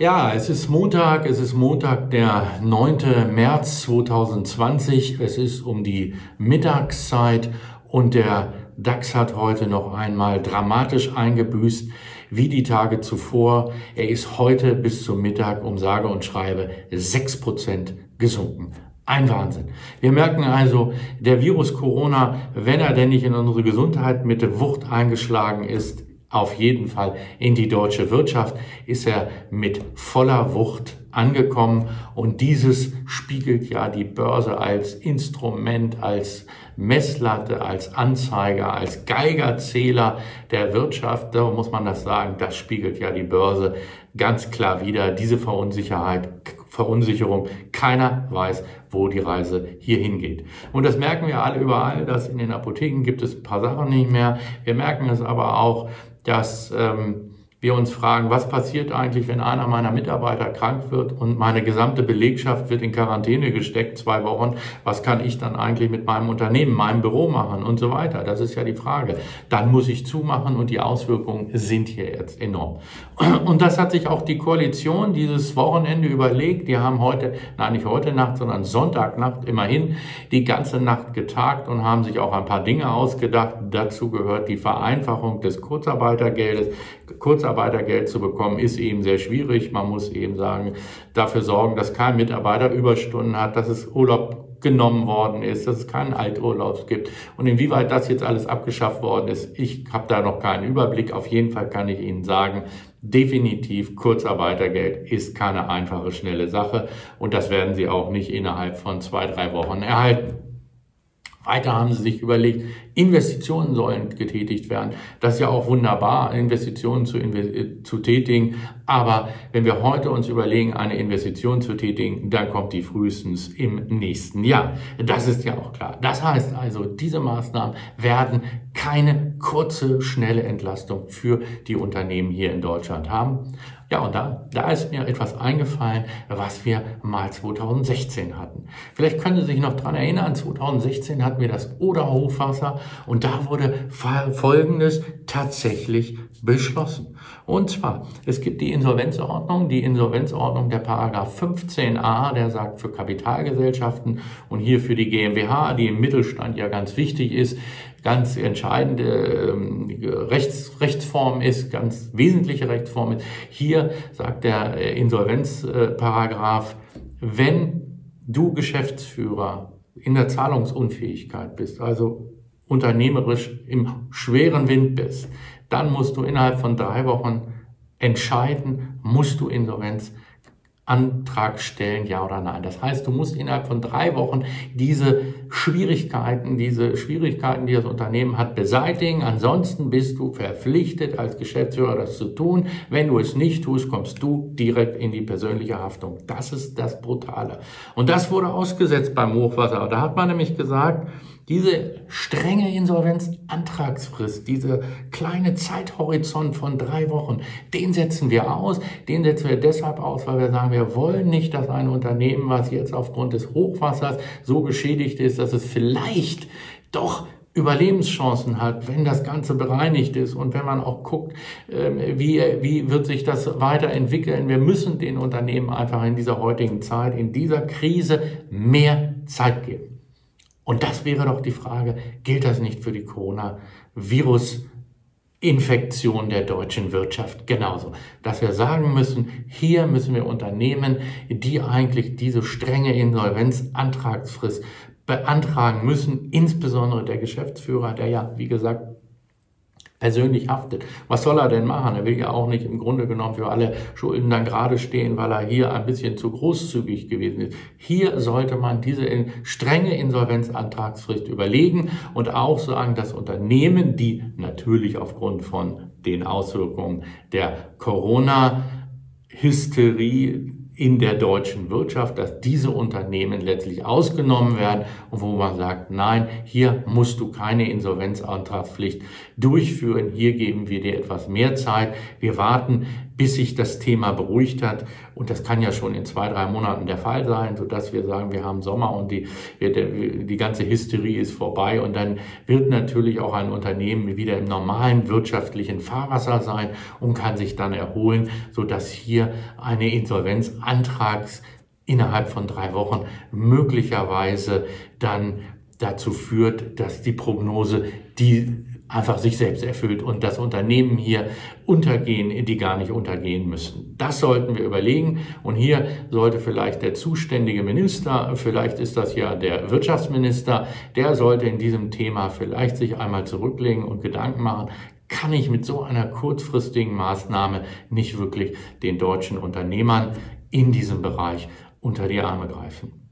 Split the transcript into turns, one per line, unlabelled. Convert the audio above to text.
Ja, es ist Montag, es ist Montag, der 9. März 2020. Es ist um die Mittagszeit und der DAX hat heute noch einmal dramatisch eingebüßt, wie die Tage zuvor. Er ist heute bis zum Mittag um sage und schreibe 6% gesunken. Ein Wahnsinn. Wir merken also, der Virus Corona, wenn er denn nicht in unsere Gesundheit mit Wucht eingeschlagen ist, auf jeden Fall in die deutsche Wirtschaft ist er mit voller Wucht angekommen und dieses spiegelt ja die Börse als Instrument, als Messlatte, als Anzeiger, als Geigerzähler der Wirtschaft, da muss man das sagen, das spiegelt ja die Börse ganz klar wieder, diese Verunsicherheit, Verunsicherung. Keiner weiß, wo die Reise hier hingeht. Und das merken wir alle überall, dass in den Apotheken gibt es ein paar Sachen nicht mehr. Wir merken es aber auch, dass ähm, wir uns fragen, was passiert eigentlich, wenn einer meiner Mitarbeiter krank wird und meine gesamte Belegschaft wird in Quarantäne gesteckt, zwei Wochen, was kann ich dann eigentlich mit meinem Unternehmen, meinem Büro machen und so weiter? Das ist ja die Frage. Dann muss ich zumachen und die Auswirkungen sind hier jetzt enorm. Und das hat sich auch die Koalition dieses Wochenende überlegt. Die haben heute, nein, nicht heute Nacht, sondern Sonntagnacht immerhin die ganze Nacht getagt und haben sich auch ein paar Dinge ausgedacht. Dazu gehört die Vereinfachung des Kurzarbeitergeldes. Kurzarbeiter Mitarbeitergeld zu bekommen, ist eben sehr schwierig. Man muss eben sagen, dafür sorgen, dass kein Mitarbeiter Überstunden hat, dass es Urlaub genommen worden ist, dass es keinen Alturlaub gibt. Und inwieweit das jetzt alles abgeschafft worden ist, ich habe da noch keinen Überblick. Auf jeden Fall kann ich Ihnen sagen, definitiv Kurzarbeitergeld ist keine einfache, schnelle Sache. Und das werden Sie auch nicht innerhalb von zwei, drei Wochen erhalten. Weiter haben sie sich überlegt, Investitionen sollen getätigt werden. Das ist ja auch wunderbar, Investitionen zu, zu tätigen. Aber wenn wir heute uns überlegen, eine Investition zu tätigen, dann kommt die frühestens im nächsten Jahr. Das ist ja auch klar. Das heißt also, diese Maßnahmen werden keine kurze, schnelle Entlastung für die Unternehmen hier in Deutschland haben. Ja, und da, da ist mir etwas eingefallen, was wir mal 2016 hatten. Vielleicht können Sie sich noch dran erinnern, 2016 hatten wir das Oder-Hochwasser und da wurde Folgendes tatsächlich beschlossen. Und zwar, es gibt die Insolvenzordnung, die Insolvenzordnung der Paragraph 15a, der sagt für Kapitalgesellschaften und hier für die GmbH, die im Mittelstand ja ganz wichtig ist, ganz entscheidende ähm, Rechts, Rechtsform ist, ganz wesentliche Rechtsform ist. Hier sagt der äh, Insolvenzparagraph, wenn du Geschäftsführer in der Zahlungsunfähigkeit bist, also unternehmerisch im schweren Wind bist, dann musst du innerhalb von drei Wochen entscheiden, musst du Insolvenz Antrag stellen, ja oder nein. Das heißt, du musst innerhalb von drei Wochen diese Schwierigkeiten, diese Schwierigkeiten, die das Unternehmen hat, beseitigen. Ansonsten bist du verpflichtet, als Geschäftsführer das zu tun. Wenn du es nicht tust, kommst du direkt in die persönliche Haftung. Das ist das Brutale. Und das wurde ausgesetzt beim Hochwasser. Da hat man nämlich gesagt, diese strenge Insolvenzantragsfrist, diese kleine Zeithorizont von drei Wochen, den setzen wir aus. Den setzen wir deshalb aus, weil wir sagen, wir wollen nicht, dass ein Unternehmen, was jetzt aufgrund des Hochwassers so geschädigt ist, dass es vielleicht doch Überlebenschancen hat, wenn das Ganze bereinigt ist und wenn man auch guckt, ähm, wie, wie wird sich das weiterentwickeln. Wir müssen den Unternehmen einfach in dieser heutigen Zeit, in dieser Krise mehr Zeit geben. Und das wäre doch die Frage, gilt das nicht für die Coronavirus-Infektion der deutschen Wirtschaft genauso? Dass wir sagen müssen, hier müssen wir Unternehmen, die eigentlich diese strenge Insolvenzantragsfrist beantragen müssen, insbesondere der Geschäftsführer, der ja, wie gesagt, persönlich haftet. Was soll er denn machen? Er will ja auch nicht im Grunde genommen für alle Schulden dann gerade stehen, weil er hier ein bisschen zu großzügig gewesen ist. Hier sollte man diese strenge Insolvenzantragsfrist überlegen und auch sagen, dass Unternehmen, die natürlich aufgrund von den Auswirkungen der Corona-Hysterie in der deutschen Wirtschaft, dass diese Unternehmen letztlich ausgenommen werden und wo man sagt, nein, hier musst du keine Insolvenzantragspflicht durchführen, hier geben wir dir etwas mehr Zeit, wir warten bis sich das Thema beruhigt hat. Und das kann ja schon in zwei, drei Monaten der Fall sein, sodass wir sagen, wir haben Sommer und die, die ganze Hysterie ist vorbei. Und dann wird natürlich auch ein Unternehmen wieder im normalen wirtschaftlichen Fahrwasser sein und kann sich dann erholen, sodass hier eine Insolvenzantrags innerhalb von drei Wochen möglicherweise dann dazu führt, dass die Prognose, die einfach sich selbst erfüllt und das Unternehmen hier untergehen, die gar nicht untergehen müssen. Das sollten wir überlegen. Und hier sollte vielleicht der zuständige Minister, vielleicht ist das ja der Wirtschaftsminister, der sollte in diesem Thema vielleicht sich einmal zurücklegen und Gedanken machen, kann ich mit so einer kurzfristigen Maßnahme nicht wirklich den deutschen Unternehmern in diesem Bereich unter die Arme greifen.